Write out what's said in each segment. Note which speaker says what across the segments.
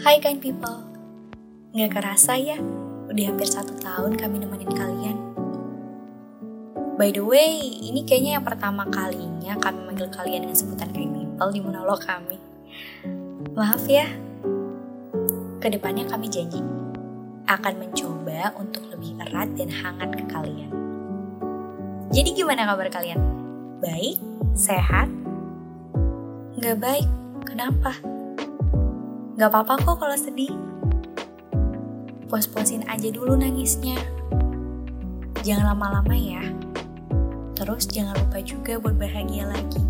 Speaker 1: Hai kind people, nggak kerasa ya, udah hampir satu tahun kami nemenin kalian. By the way, ini kayaknya yang pertama kalinya kami manggil kalian dengan sebutan kind people di monolog kami. Maaf ya, ke depannya kami janji akan mencoba untuk lebih erat dan hangat ke kalian. Jadi gimana kabar kalian? Baik? Sehat? Nggak baik? Kenapa? Gak apa-apa kok kalau sedih. Puas-puasin aja dulu nangisnya. Jangan lama-lama ya. Terus jangan lupa juga buat bahagia lagi.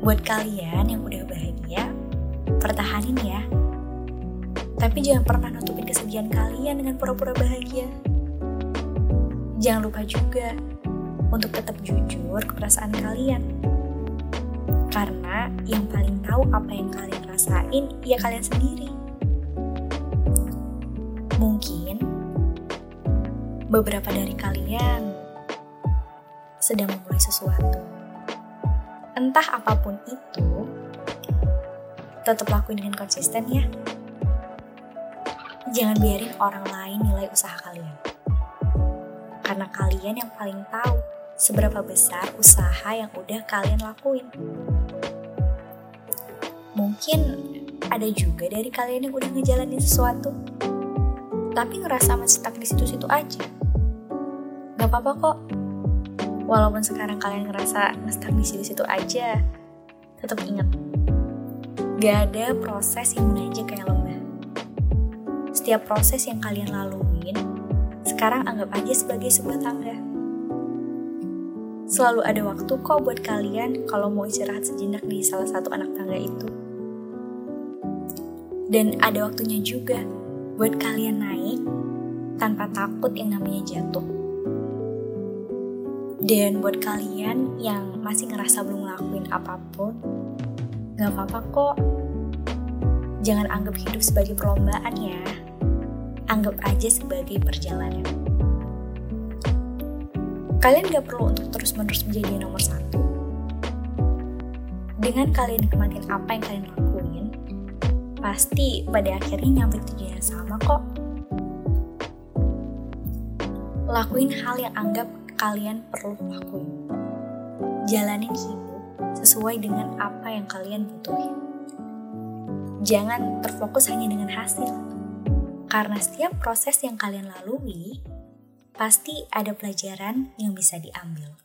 Speaker 1: Buat kalian yang udah bahagia, pertahanin ya. Tapi jangan pernah nutupin kesedihan kalian dengan pura-pura bahagia. Jangan lupa juga untuk tetap jujur ke perasaan kalian. Karena yang paling tahu apa yang kalian rasain ya kalian sendiri. Mungkin beberapa dari kalian sedang memulai sesuatu. Entah apa pun itu, tetap lakuin dengan konsisten ya. Jangan biarin orang lain nilai usaha kalian. Karena kalian yang paling tahu seberapa besar usaha yang udah kalian lakuin. Mungkin ada juga dari kalian yang udah ngejalanin sesuatu, tapi ngerasa stuck di situ-situ aja. Gak apa-apa kok. Walaupun sekarang kalian ngerasa stuck di situ-situ aja, tetap ingat. Gak ada proses yang menanjak kayak lembah. Setiap proses yang kalian laluin, sekarang anggap aja sebagai sebuah tangga. Selalu ada waktu kok buat kalian kalau mau istirahat sejenak di salah satu anak tangga itu. Dan ada waktunya juga buat kalian naik tanpa takut yang namanya jatuh. Dan buat kalian yang masih ngerasa belum ngelakuin apa pun, gak apa-apa kok. Jangan anggap hidup sebagai perlombaan ya. Anggap aja sebagai perjalanan. Kalian gak perlu untuk terus-menerus menjadi nomor satu. Dengan kalian nikmatin apa yang kalian lakukan, pasti pada akhirnya nyampe tujuan yang sama kok. Lakuin hal yang anggap kalian perlu lakuin. Jalanin hidup sesuai dengan apa yang kalian butuhin. Jangan terfokus hanya dengan hasil. Karena setiap proses yang kalian lalui, pasti ada pelajaran yang bisa diambil.